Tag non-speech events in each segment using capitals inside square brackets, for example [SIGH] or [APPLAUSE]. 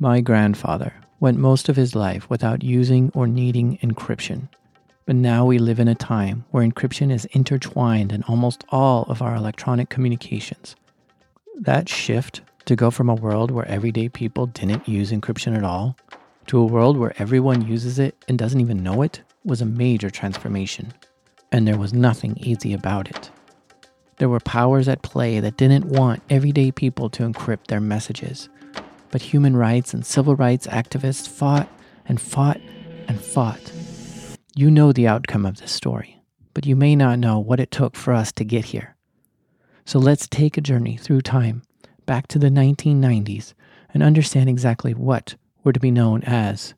My grandfather went most of his life without using or needing encryption. But now we live in a time where encryption is intertwined in almost all of our electronic communications. That shift to go from a world where everyday people didn't use encryption at all to a world where everyone uses it and doesn't even know it was a major transformation. And there was nothing easy about it. There were powers at play that didn't want everyday people to encrypt their messages but human rights and civil rights activists fought and fought and fought. You know the outcome of this story, but you may not know what it took for us to get here. So let's take a journey through time back to the 1990s and understand exactly what were to be known as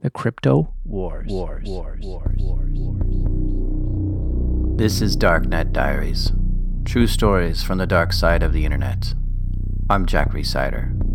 the crypto wars. wars. wars. wars. This is Darknet Diaries. True stories from the dark side of the internet. I'm Jack Rhysider.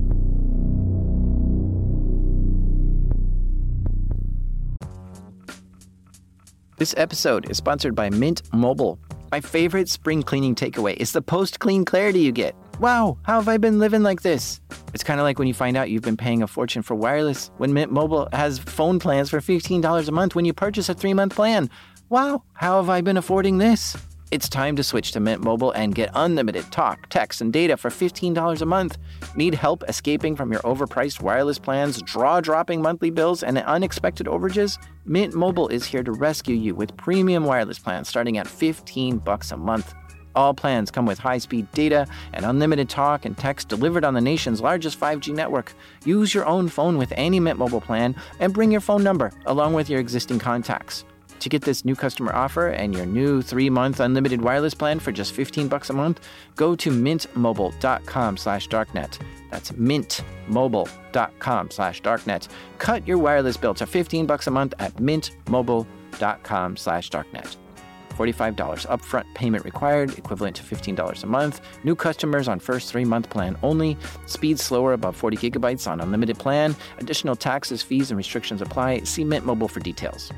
This episode is sponsored by Mint Mobile. My favorite spring cleaning takeaway is the post clean clarity you get. Wow, how have I been living like this? It's kind of like when you find out you've been paying a fortune for wireless when Mint Mobile has phone plans for $15 a month when you purchase a three month plan. Wow, how have I been affording this? It's time to switch to Mint Mobile and get unlimited talk, text, and data for $15 a month. Need help escaping from your overpriced wireless plans, draw dropping monthly bills, and unexpected overages? Mint Mobile is here to rescue you with premium wireless plans starting at 15 bucks a month. All plans come with high-speed data and unlimited talk and text delivered on the nation's largest 5G network. Use your own phone with any Mint Mobile plan and bring your phone number along with your existing contacts. To get this new customer offer and your new three-month unlimited wireless plan for just 15 bucks a month, go to mintmobile.com slash darknet. That's mintmobile.com slash darknet. Cut your wireless bill to 15 bucks a month at mintmobile.com slash darknet. $45 upfront payment required, equivalent to $15 a month. New customers on first three month plan only. Speed slower above 40 gigabytes on unlimited plan. Additional taxes, fees, and restrictions apply. See Mint Mobile for details.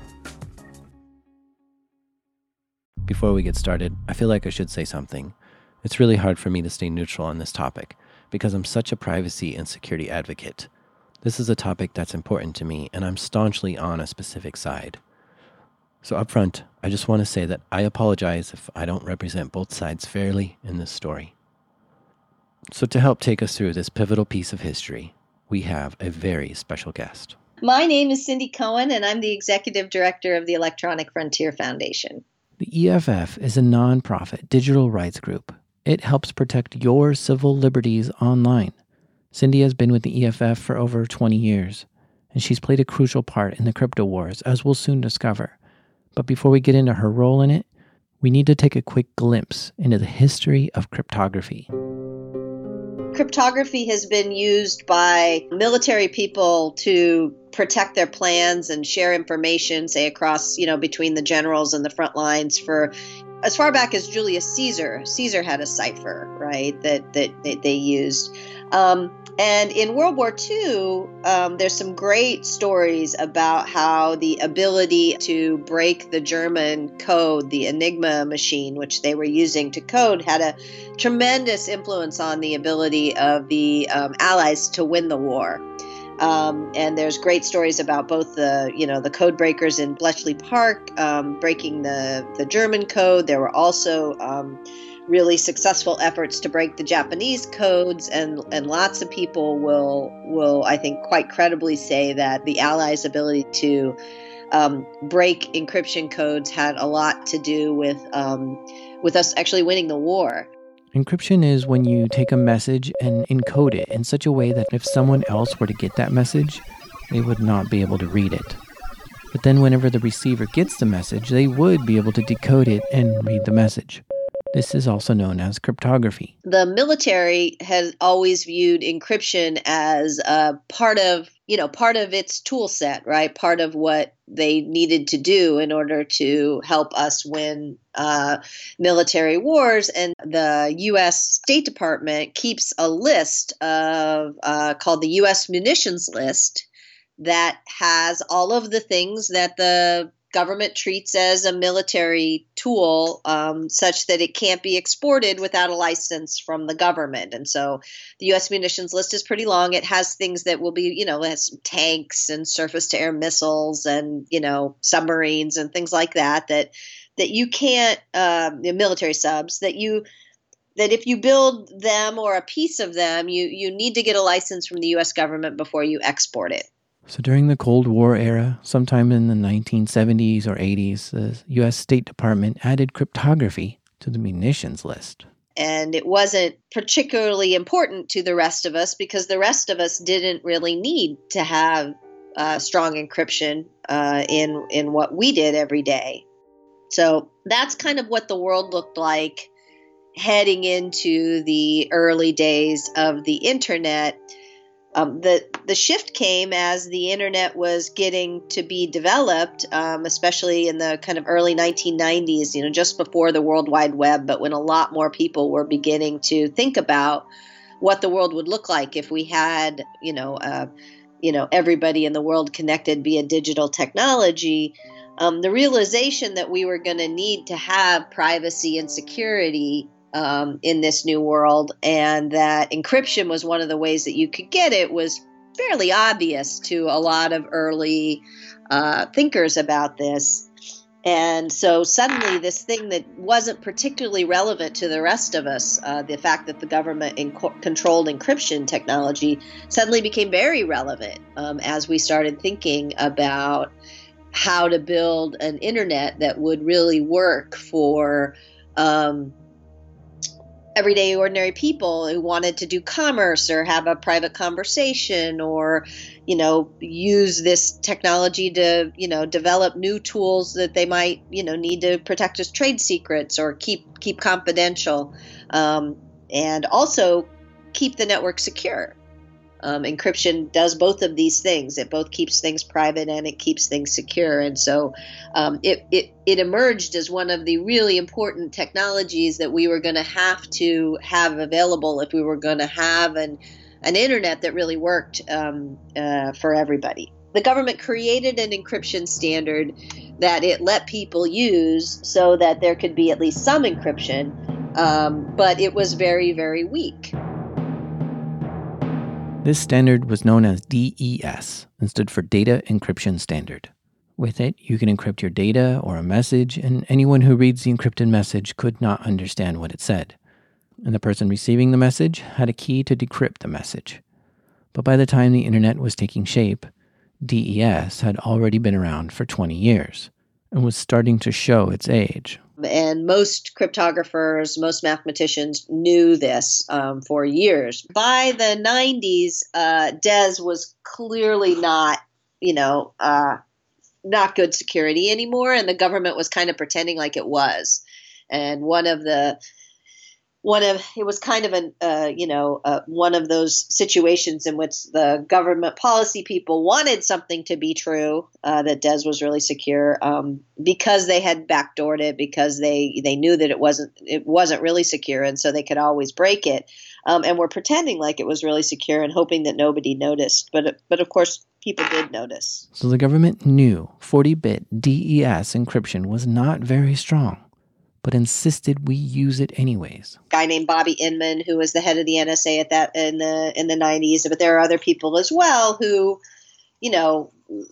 Before we get started, I feel like I should say something. It's really hard for me to stay neutral on this topic because I'm such a privacy and security advocate. This is a topic that's important to me, and I'm staunchly on a specific side. So, up front, I just want to say that I apologize if I don't represent both sides fairly in this story. So, to help take us through this pivotal piece of history, we have a very special guest. My name is Cindy Cohn, and I'm the executive director of the Electronic Frontier Foundation. The EFF is a nonprofit digital rights group. It helps protect your civil liberties online. Cindy has been with the EFF for over 20 years, and she's played a crucial part in the crypto wars, as we'll soon discover. But before we get into her role in it, we need to take a quick glimpse into the history of cryptography. Cryptography has been used by military people to protect their plans and share information, say across, you know, between the generals and the front lines for as far back as Julius Caesar. Caesar had a cipher, right, that that, they used. Um, and in World War II, um, there's some great stories about how the ability to break the German code, the Enigma machine, which they were using to code, had a tremendous influence on the ability of the um, Allies to win the war. Um, and there's great stories about both the you know the code breakers in Bletchley Park um, breaking the the German code. There were also um, really successful efforts to break the Japanese codes, and and lots of people will will I think quite credibly say that the Allies' ability to um, break encryption codes had a lot to do with um, with us actually winning the war. Encryption is when you take a message and encode it in such a way that if someone else were to get that message, they would not be able to read it. But then, whenever the receiver gets the message, they would be able to decode it and read the message. This is also known as cryptography. The military has always viewed encryption as a part of, you know, part of its tool set, right? Part of what they needed to do in order to help us win uh, military wars. And the U.S. State Department keeps a list of uh, called the U.S. Munitions List that has all of the things that the government treats as a military tool, um, such that it can't be exported without a license from the government. And so, the U.S. munitions list is pretty long. It has things that will be, you know, has tanks and surface-to-air missiles and you know submarines and things like that. That that you can't, um, military subs that you that if you build them or a piece of them, you you need to get a license from the U.S. government before you export it. So during the Cold War era, sometime in the 1970s or 80s, the U.S. State Department added cryptography to the munitions list. And it wasn't particularly important to the rest of us because the rest of us didn't really need to have uh, strong encryption uh, in in what we did every day. So that's kind of what the world looked like heading into the early days of the internet. Um, the the shift came as the internet was getting to be developed, um, especially in the kind of early 1990s. You know, just before the World Wide Web, but when a lot more people were beginning to think about what the world would look like if we had, you know, uh, you know, everybody in the world connected via digital technology. Um, the realization that we were going to need to have privacy and security um, in this new world, and that encryption was one of the ways that you could get it was fairly obvious to a lot of early uh, thinkers about this. And so suddenly, this thing that wasn't particularly relevant to the rest of us, uh, the fact that the government inc- controlled encryption technology, suddenly became very relevant um, as we started thinking about how to build an internet that would really work for um, everyday ordinary people who wanted to do commerce or have a private conversation or you know use this technology to you know develop new tools that they might you know need to protect as trade secrets or keep keep confidential um, and also keep the network secure um, encryption does both of these things. It both keeps things private and it keeps things secure. And so um, it, it, it emerged as one of the really important technologies that we were going to have to have available if we were going to have an, an internet that really worked um, uh, for everybody. The government created an encryption standard that it let people use so that there could be at least some encryption, um, but it was very, very weak. This standard was known as DES and stood for Data Encryption Standard. With it, you can encrypt your data or a message, and anyone who reads the encrypted message could not understand what it said. And the person receiving the message had a key to decrypt the message. But by the time the internet was taking shape, DES had already been around for 20 years and was starting to show its age. And most cryptographers, most mathematicians knew this um, for years. By the 90s, uh, DES was clearly not, you know, uh, not good security anymore, and the government was kind of pretending like it was. And one of the one of it was kind of an uh, you know uh, one of those situations in which the government policy people wanted something to be true uh, that DES was really secure um, because they had backdoored it because they they knew that it wasn't it wasn't really secure and so they could always break it um, and were pretending like it was really secure and hoping that nobody noticed but but of course people did notice. So the government knew 40-bit DES encryption was not very strong but insisted we use it anyways. Guy named Bobby Inman, who was the head of the NSA at that in the in the 90s, but there are other people as well who, you know,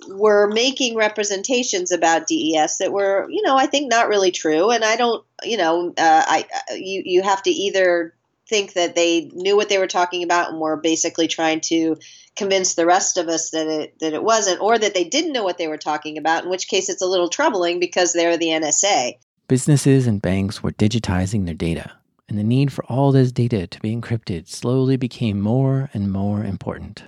were making representations about DES that were, you know, I think not really true. And I don't, you know, uh, I you you have to either think that they knew what they were talking about and were basically trying to convince the rest of us that it that it wasn't, or that they didn't know what they were talking about. In which case, it's a little troubling because they're the NSA. Businesses and banks were digitizing their data, and the need for all this data to be encrypted slowly became more and more important.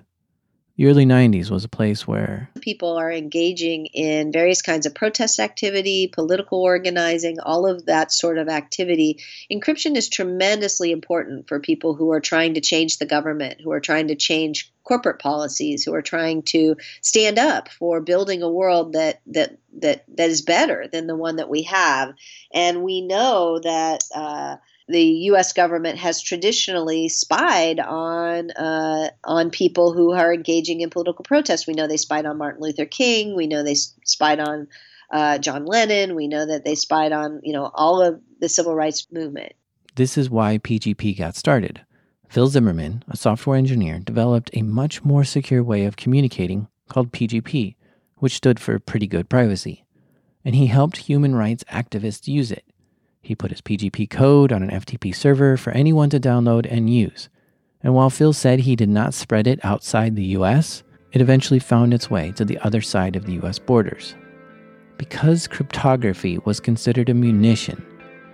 The early 90s was a place where people are engaging in various kinds of protest activity, political organizing, all of that sort of activity. Encryption is tremendously important for people who are trying to change the government, who are trying to change corporate policies, who are trying to stand up for building a world that that that that is better than the one that we have. And we know that uh, the U.S. government has traditionally spied on uh, on people who are engaging in political protest. We know they spied on Martin Luther King. We know they spied on uh, John Lennon. We know that they spied on, you know, all of the civil rights movement. This is why PGP got started. Phil Zimmermann, a software engineer, developed a much more secure way of communicating called PGP, which stood for Pretty Good Privacy. And he helped human rights activists use it. He put his PGP code on an FTP server for anyone to download and use. And while Phil said he did not spread it outside the US, it eventually found its way to the other side of the US borders. Because cryptography was considered a munition,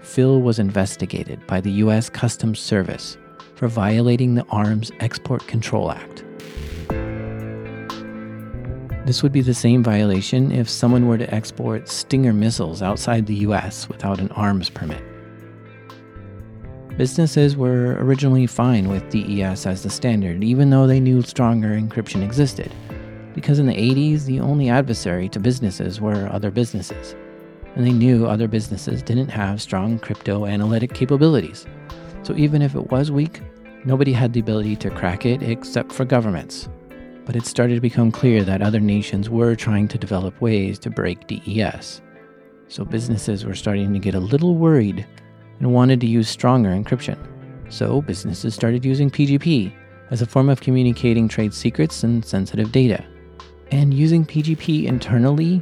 Phil was investigated by the US Customs Service for violating the Arms Export Control Act. This would be the same violation if someone were to export Stinger missiles outside the US without an arms permit. Businesses were originally fine with DES as the standard, even though they knew stronger encryption existed, because in the 80s, the only adversary to businesses were other businesses, and they knew other businesses didn't have strong crypto analytic capabilities. So even if it was weak, nobody had the ability to crack it except for governments, but it started to become clear that other nations were trying to develop ways to break DES. So businesses were starting to get a little worried and wanted to use stronger encryption. So businesses started using PGP as a form of communicating trade secrets and sensitive data. And using PGP internally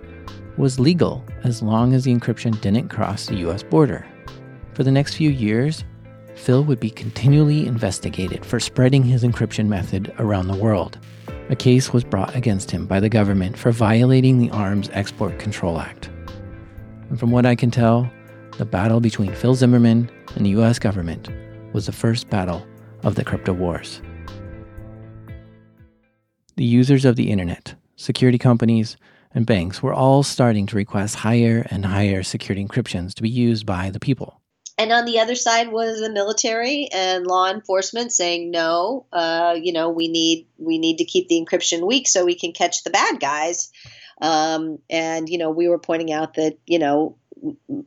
was legal as long as the encryption didn't cross the US border. For the next few years, Phil would be continually investigated for spreading his encryption method around the world. A case was brought against him by the government for violating the Arms Export Control Act. And from what I can tell, the battle between Phil Zimmermann and the US government was the first battle of the crypto wars. The users of the internet, security companies, and banks were all starting to request higher and higher security encryptions to be used by the people. And on the other side was the military and law enforcement saying, "No, uh, you know, we need we need to keep the encryption weak so we can catch the bad guys." Um, and you know, we were pointing out that you know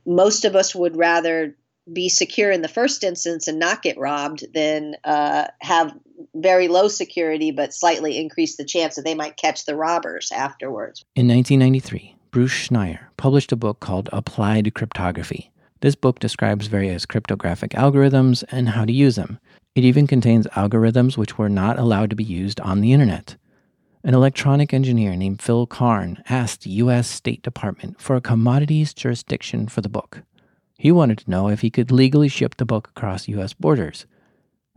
most of us would rather be secure in the first instance and not get robbed than uh, have very low security but slightly increase the chance that they might catch the robbers afterwards. In 1993, Bruce Schneier published a book called Applied Cryptography this book describes various cryptographic algorithms and how to use them. It even contains algorithms which were not allowed to be used on the internet. An electronic engineer named Phil Karn asked the U.S. State Department for a commodities jurisdiction for the book. He wanted to know if he could legally ship the book across U.S. borders.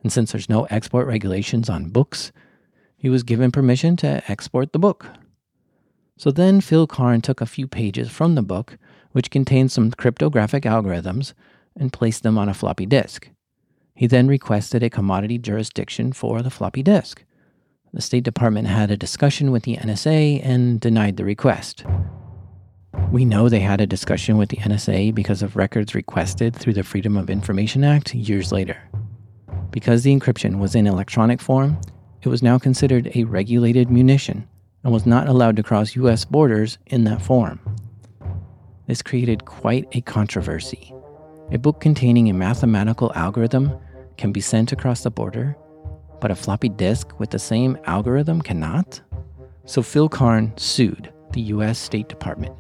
And since there's no export regulations on books, he was given permission to export the book. So then Phil Karn took a few pages from the book which contained some cryptographic algorithms, and placed them on a floppy disk. He then requested a commodity jurisdiction for the floppy disk. The State Department had a discussion with the NSA and denied the request. We know they had a discussion with the NSA because of records requested through the Freedom of Information Act years later. Because the encryption was in electronic form, it was now considered a regulated munition and was not allowed to cross U.S. borders in that form. This created quite a controversy. A book containing a mathematical algorithm can be sent across the border, but a floppy disk with the same algorithm cannot? So Phil Karn sued the US State Department.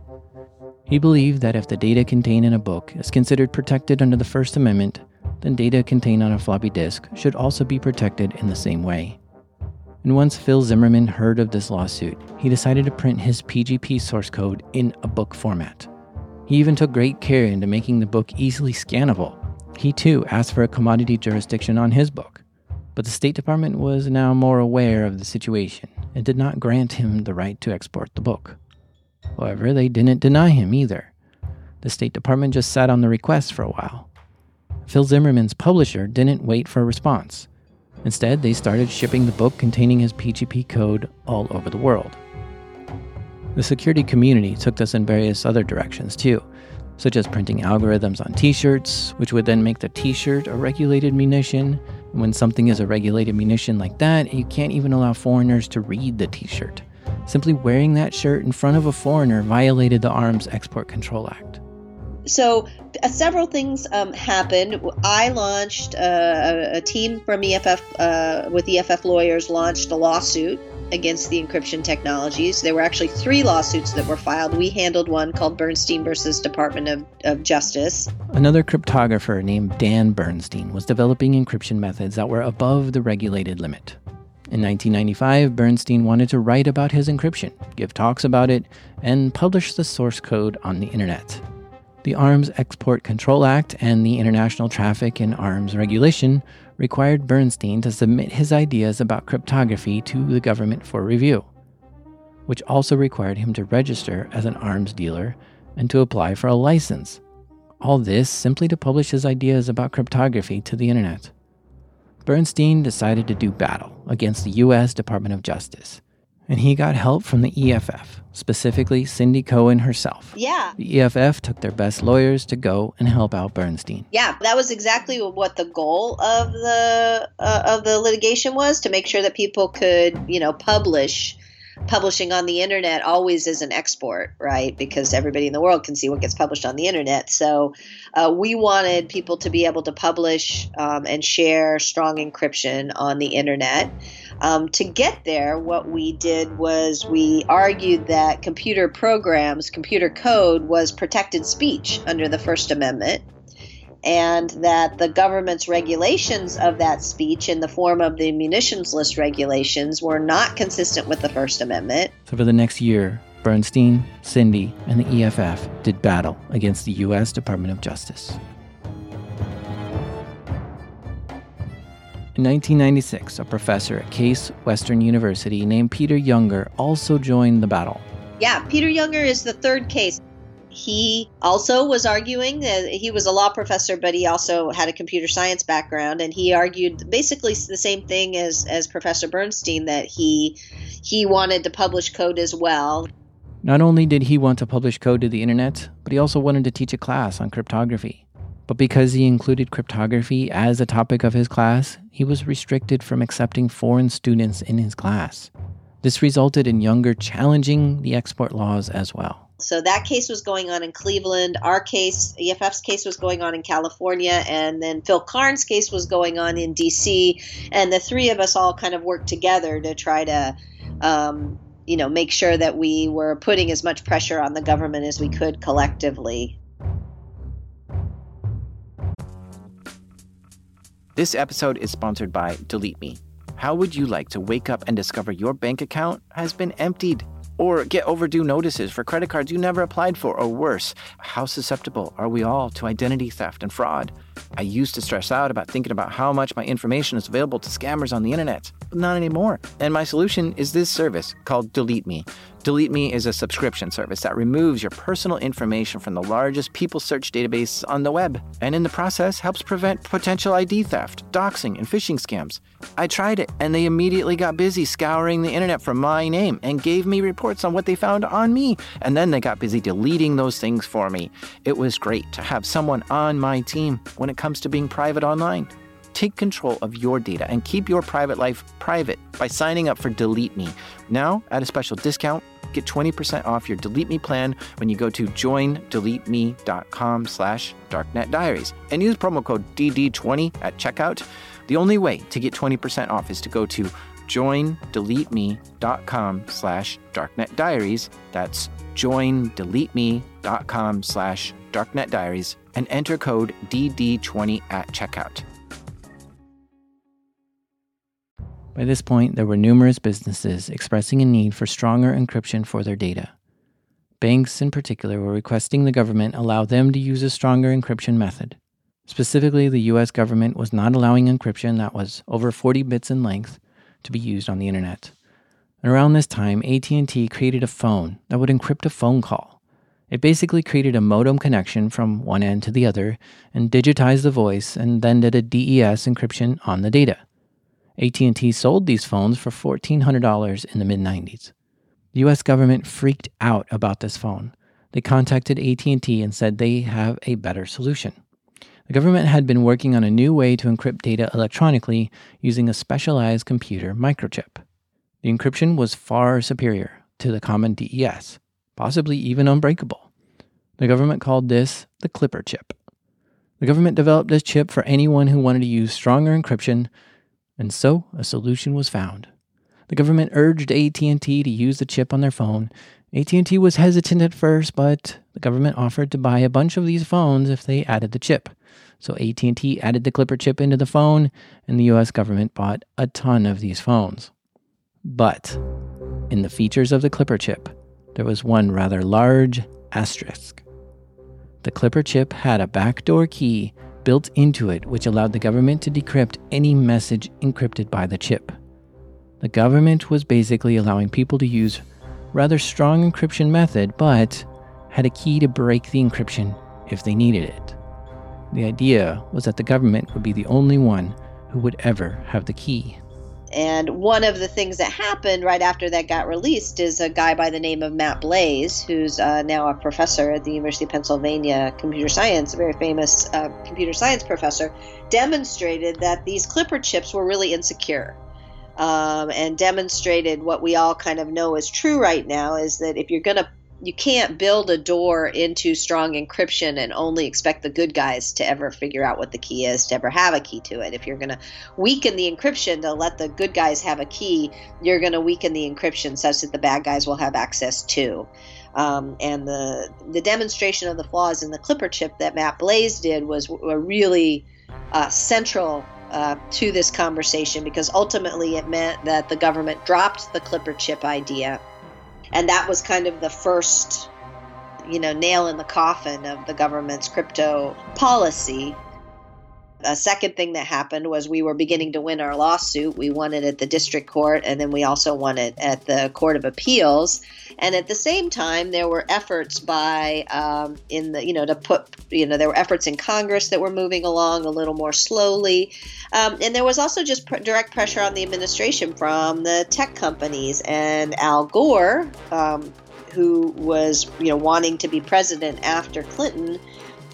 He believed that if the data contained in a book is considered protected under the First Amendment, then data contained on a floppy disk should also be protected in the same way. And once Phil Zimmermann heard of this lawsuit, he decided to print his PGP source code in a book format. He even took great care into making the book easily scannable. He too asked for a commodity jurisdiction on his book. But the State Department was now more aware of the situation and did not grant him the right to export the book. However, they didn't deny him either. The State Department just sat on the request for a while. Phil Zimmermann's publisher didn't wait for a response. Instead, they started shipping the book containing his PGP code all over the world. The security community took this in various other directions too, such as printing algorithms on t shirts, which would then make the t shirt a regulated munition. And when something is a regulated munition like that, you can't even allow foreigners to read the t shirt. Simply wearing that shirt in front of a foreigner violated the Arms Export Control Act. So, uh, several things um, happened. I launched uh, a, team from EFF uh, with EFF lawyers launched a lawsuit against the encryption technologies. There were actually three lawsuits that were filed. We handled one called Bernstein versus Department of, of Justice. Another cryptographer named Dan Bernstein was developing encryption methods that were above the regulated limit. In 1995, Bernstein wanted to write about his encryption, give talks about it, and publish the source code on the internet. The Arms Export Control Act and the International Traffic in Arms Regulation required Bernstein to submit his ideas about cryptography to the government for review, which also required him to register as an arms dealer and to apply for a license. All this simply to publish his ideas about cryptography to the internet. Bernstein decided to do battle against the U.S. Department of Justice, and he got help from the EFF, specifically Cindy Cohn herself. Yeah. The EFF took their best lawyers to go and help out Bernstein. Yeah, that was exactly what the goal of the uh, of the litigation was to make sure that people could, you know, publish publishing on the internet always is an export, right? Because everybody in the world can see what gets published on the internet. So uh, we wanted people to be able to publish um, and share strong encryption on the internet. Um, to get there, what we did was we argued that computer programs, computer code was protected speech under the First Amendment and that the government's regulations of that speech in the form of the munitions list regulations were not consistent with the First Amendment. So, for the next year, Bernstein, Cindy, and the EFF did battle against the U.S. Department of Justice. In 1996, a professor at Case Western University named Peter Junger also joined the battle. Yeah, Peter Junger is the third case he also was arguing that he was a law professor, but he also had a computer science background, and he argued basically the same thing as as Professor Bernstein that he he wanted to publish code as well. Not only did he want to publish code to the internet, but he also wanted to teach a class on cryptography. But because he included cryptography as a topic of his class, he was restricted from accepting foreign students in his class. This resulted in Junger challenging the export laws as well. So that case was going on in Cleveland. Our case, EFF's case, was going on in California, and then Phil Karn's case was going on in D.C. And the three of us all kind of worked together to try to, um, you know, make sure that we were putting as much pressure on the government as we could collectively. This episode is sponsored by Delete Me. How would you like to wake up and discover your bank account has been emptied? Or get overdue notices for credit cards you never applied for, or worse, how susceptible are we all to identity theft and fraud? I used to stress out about thinking about how much my information is available to scammers on the internet, but not anymore. And my solution is this service called Delete Me. Delete Me is a subscription service that removes your personal information from the largest people search database on the web, and in the process helps prevent potential ID theft, doxing, and phishing scams. I tried it, and they immediately got busy scouring the internet for my name and gave me reports on what they found on me, and then they got busy deleting those things for me. It was great to have someone on my team when it comes to being private online. Take control of your data and keep your private life private by signing up for Delete Me. Now, at a special discount, get 20% off your Delete Me plan when you go to joindeleteme.com slash darknetdiaries and use promo code DD20 at checkout. The only way to get 20% off is to go to joindeleteme.com slash darknetdiaries. That's joindeleteme.com slash darknetdiaries and enter code DD20 at checkout. By this point, there were numerous businesses expressing a need for stronger encryption for their data. Banks, in particular, were requesting the government allow them to use a stronger encryption method. Specifically, the US government was not allowing encryption that was over 40 bits in length to be used on the internet. And around this time, AT&T created a phone that would encrypt a phone call. It basically created a modem connection from one end to the other and digitized the voice and then did a DES encryption on the data. AT&T sold these phones for $1400 in the mid 90s. The US government freaked out about this phone. They contacted AT&T and said they have a better solution. The government had been working on a new way to encrypt data electronically using a specialized computer microchip. The encryption was far superior to the common DES, possibly even unbreakable. The government called this the Clipper chip. The government developed this chip for anyone who wanted to use stronger encryption, and so a solution was found. The government urged AT&T to use the chip on their phone. AT&T was hesitant at first, but the government offered to buy a bunch of these phones if they added the chip. So AT&T added the Clipper chip into the phone, and the US government bought a ton of these phones. But in the features of the Clipper chip, there was one rather large asterisk. The Clipper chip had a backdoor key built into it which allowed the government to decrypt any message encrypted by the chip. The government was basically allowing people to use rather strong encryption method but had a key to break the encryption if they needed it. The idea was that the government would be the only one who would ever have the key. And one of the things that happened right after that got released is a guy by the name of Matt Blaze, who's uh, now a professor at the University of Pennsylvania computer science, a very famous uh, computer science professor, demonstrated that these Clipper chips were really insecure. Um, and demonstrated what we all kind of know is true right now is that if you're going to you can't build a door into strong encryption and only expect the good guys to ever figure out what the key is, to ever have a key to it. If you're going to weaken the encryption to let the good guys have a key, you're going to weaken the encryption such that the bad guys will have access to. Um, and the the demonstration of the flaws in the Clipper chip that Matt Blaze did was a really uh, central uh, to this conversation because ultimately it meant that the government dropped the Clipper chip idea and that was kind of the first you know nail in the coffin of the government's crypto policy a second thing that happened was we were beginning to win our lawsuit. We won it at the district court, and then we also won it at the court of appeals. And at the same time, there were efforts by um, in the you know to put you know there were efforts in Congress that were moving along a little more slowly, um, and there was also just pr- direct pressure on the administration from the tech companies and Al Gore. Um, who was you know wanting to be president after Clinton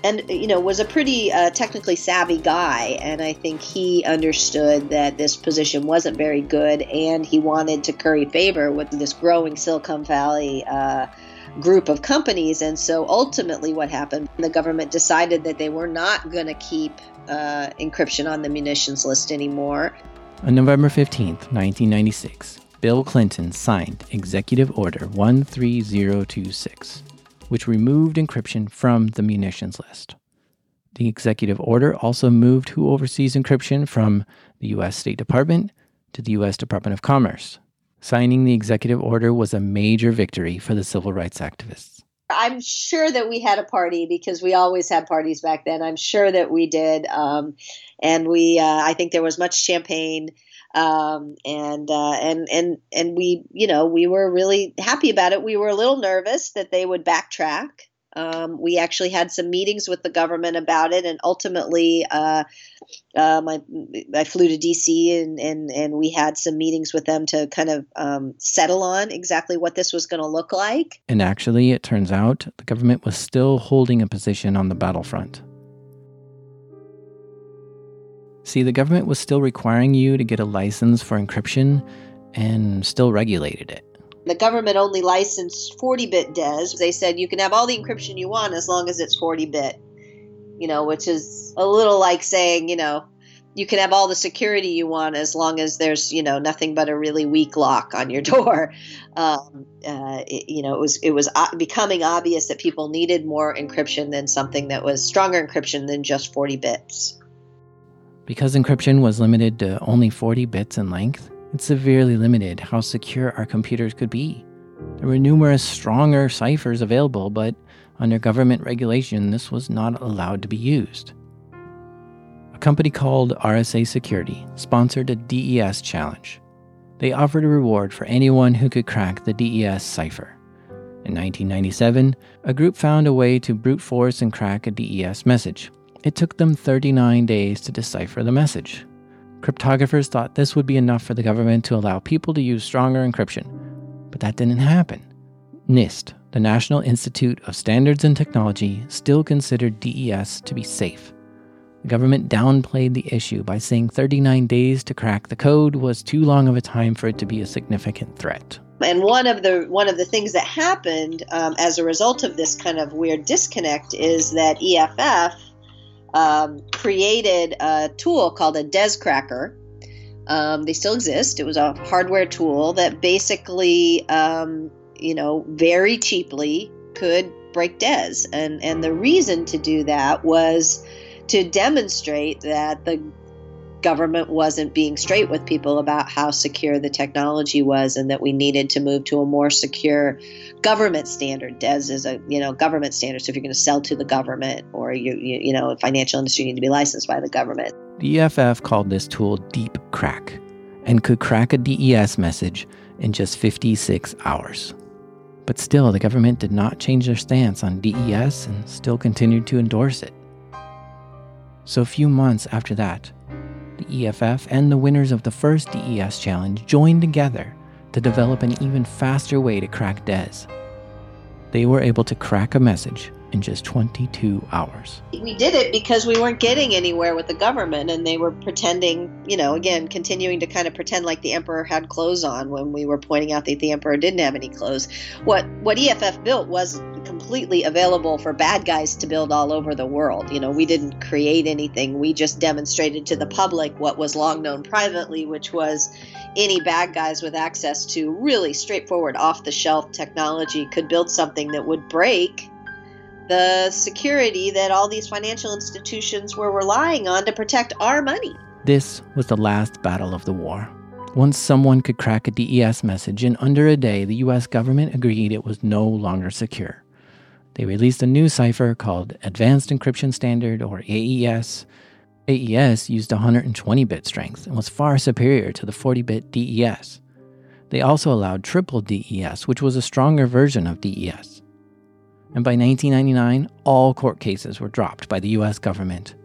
and you know was a pretty uh, technically savvy guy and i think he understood that this position wasn't very good and he wanted to curry favor with this growing silicon valley uh, group of companies and so ultimately what happened the government decided that they were not going to keep uh, encryption on the munitions list anymore. On november 15th 1996 bill clinton signed executive order 13026 which removed encryption from the munitions list. The executive order also moved who oversees encryption from the U.S. State Department to the U.S. Department of Commerce. Signing the executive order was a major victory for the civil rights activists. I'm sure that we had a party because we always had parties back then. I'm sure that we did. Um, and we, uh, I think there was much champagne um, and uh, and and and we you know we were really happy about it. We were a little nervous that they would backtrack. Um, we actually had some meetings with the government about it, and ultimately, uh, um, I, I, flew to DC and, and, and we had some meetings with them to kind of um, settle on exactly what this was going to look like. And actually, it turns out the government was still holding a position on the battlefront. See, the government was still requiring you to get a license for encryption and still regulated it. The government only licensed 40 bit DES. They said you can have all the encryption you want as long as it's 40 bit, you know, which is a little like saying, you know, you can have all the security you want as long as there's you know nothing but a really weak lock on your [LAUGHS] door um, uh, it, you know it was it was uh, becoming obvious that people needed more encryption than something that was stronger encryption than just 40 bits because encryption was limited to only 40 bits in length, it severely limited how secure our computers could be. There were numerous stronger ciphers available, but under government regulation, this was not allowed to be used. A company called RSA Security sponsored a DES challenge. They offered a reward for anyone who could crack the DES cipher. In 1997, a group found a way to brute force and crack a DES message. It took them 39 days to decipher the message. Cryptographers thought this would be enough for the government to allow people to use stronger encryption, but that didn't happen. NIST, the National Institute of Standards and Technology, still considered DES to be safe. The government downplayed the issue by saying 39 days to crack the code was too long of a time for it to be a significant threat. And one of the one of the things that happened um, as a result of this kind of weird disconnect is that EFF um, created a tool called a DES cracker, Um, they still exist. It was a hardware tool that basically, um, you know, very cheaply could break DES. And, and the reason to do that was to demonstrate that the government wasn't being straight with people about how secure the technology was and that we needed to move to a more secure government standard DES is a you know government standard. So if you're going to sell to the government or you, you you know financial industry you need to be licensed by the government. The EFF called this tool deep crack and could crack a DES message in just 56 hours. But still the government did not change their stance on DES and still continued to endorse it. So a few months after that the EFF and the winners of the first DES challenge joined together to develop an even faster way to crack DES. They were able to crack a message in just 22 hours. We did it because we weren't getting anywhere with the government and they were pretending, you know, again, continuing to kind of pretend like the emperor had clothes on when we were pointing out that the emperor didn't have any clothes. What what EFF built was completely available for bad guys to build all over the world. You know, we didn't create anything. We just demonstrated to the public what was long known privately, which was any bad guys with access to really straightforward off the shelf technology could build something that would break the security that all these financial institutions were relying on to protect our money. This was the last battle of the war. Once someone could crack a DES message in under a day, the US government agreed it was no longer secure. They released a new cipher called Advanced Encryption Standard, or AES. AES used 120 bit strength and was far superior to the 40 bit DES. They also allowed triple DES, which was a stronger version of DES and by 1999, all court cases were dropped by the US government,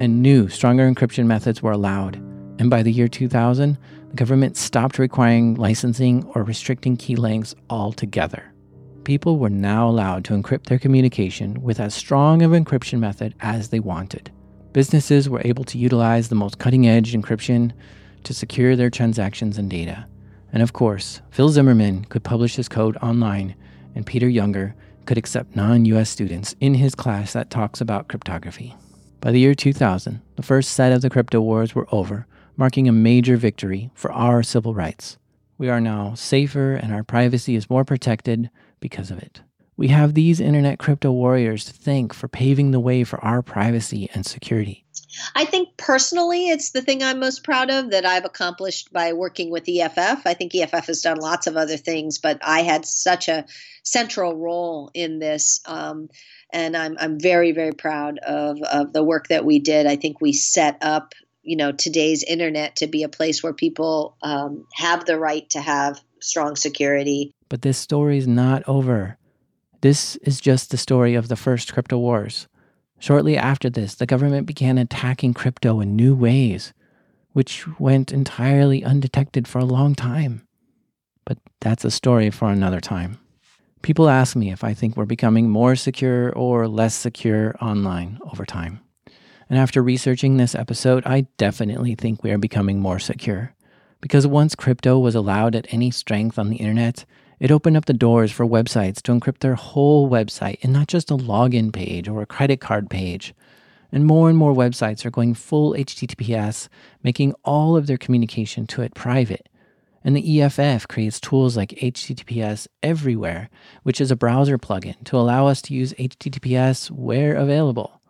and new, stronger encryption methods were allowed. And by the year 2000, the government stopped requiring licensing or restricting key lengths altogether. People were now allowed to encrypt their communication with as strong of an encryption method as they wanted. Businesses were able to utilize the most cutting edge encryption to secure their transactions and data. And of course, Phil Zimmermann could publish his code online, and Peter Junger could accept non US students in his class that talks about cryptography. By the year 2000, the first set of the crypto wars were over, marking a major victory for our civil rights. We are now safer and our privacy is more protected because of it. We have these internet crypto warriors to thank for paving the way for our privacy and security. I think personally, it's the thing I'm most proud of that I've accomplished by working with EFF. I think EFF has done lots of other things, but I had such a central role in this. Um, and I'm, I'm very, very proud of, of the work that we did. I think we set up, you know, today's internet to be a place where people um, have the right to have strong security. But this story is not over. This is just the story of the first crypto wars. Shortly after this, the government began attacking crypto in new ways, which went entirely undetected for a long time. But that's a story for another time. People ask me if I think we're becoming more secure or less secure online over time. And after researching this episode, I definitely think we are becoming more secure. Because once crypto was allowed at any strength on the internet, it opened up the doors for websites to encrypt their whole website and not just a login page or a credit card page. And more and more websites are going full HTTPS, making all of their communication to it private. And the EFF creates tools like HTTPS Everywhere, which is a browser plugin to allow us to use HTTPS where available.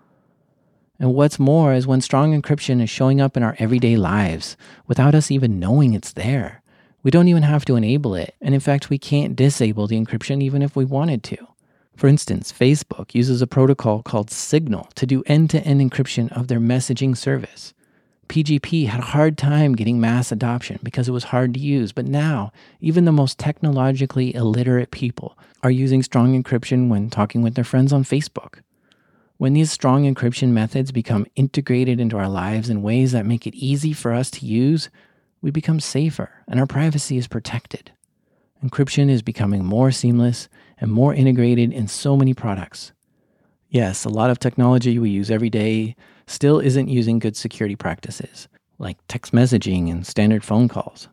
And what's more is when strong encryption is showing up in our everyday lives without us even knowing it's there. We don't even have to enable it, and in fact, we can't disable the encryption even if we wanted to. For instance, Facebook uses a protocol called Signal to do end to end encryption of their messaging service. PGP had a hard time getting mass adoption because it was hard to use, but now even the most technologically illiterate people are using strong encryption when talking with their friends on Facebook. When these strong encryption methods become integrated into our lives in ways that make it easy for us to use, we become safer and our privacy is protected. Encryption is becoming more seamless and more integrated in so many products. Yes, a lot of technology we use every day still isn't using good security practices, like text messaging and standard phone calls.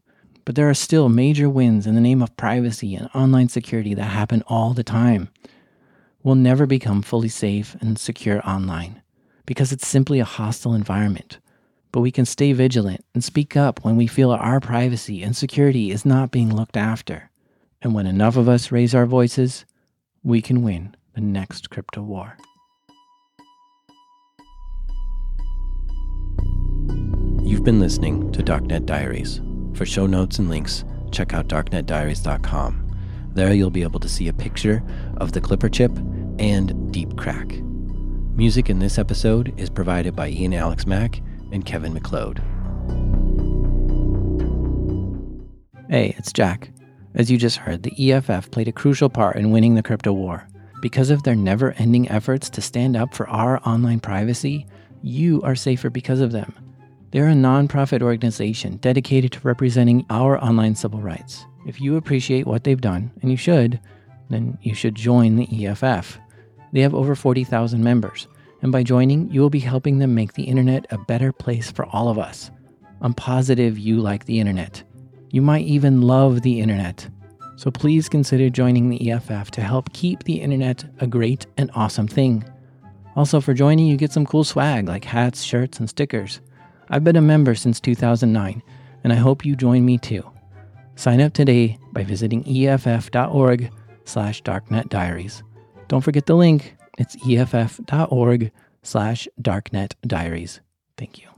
But there are still major wins in the name of privacy and online security that happen all the time. We'll never become fully safe and secure online because it's simply a hostile environment but we can stay vigilant and speak up when we feel our privacy and security is not being looked after. And when enough of us raise our voices, we can win the next crypto war. You've been listening to Darknet Diaries. For show notes and links, check out darknetdiaries.com. There you'll be able to see a picture of the Clipper chip and Deep Crack. Music in this episode is provided by Ian Alex Mack and Kevin MacLeod. Hey, it's Jack. As you just heard, the EFF played a crucial part in winning the crypto war. Because of their never ending efforts to stand up for our online privacy, you are safer because of them. They're a nonprofit organization dedicated to representing our online civil rights. If you appreciate what they've done, and you should, then you should join the EFF. They have over 40,000 members, and by joining, you will be helping them make the internet a better place for all of us. I'm positive you like the internet. You might even love the internet. So please consider joining the EFF to help keep the internet a great and awesome thing. Also, for joining, you get some cool swag like hats, shirts, and stickers. I've been a member since 2009, and I hope you join me too. Sign up today by visiting eff.org slash darknetdiaries. Don't forget the link. It's EFF.org slash darknet diaries. Thank you.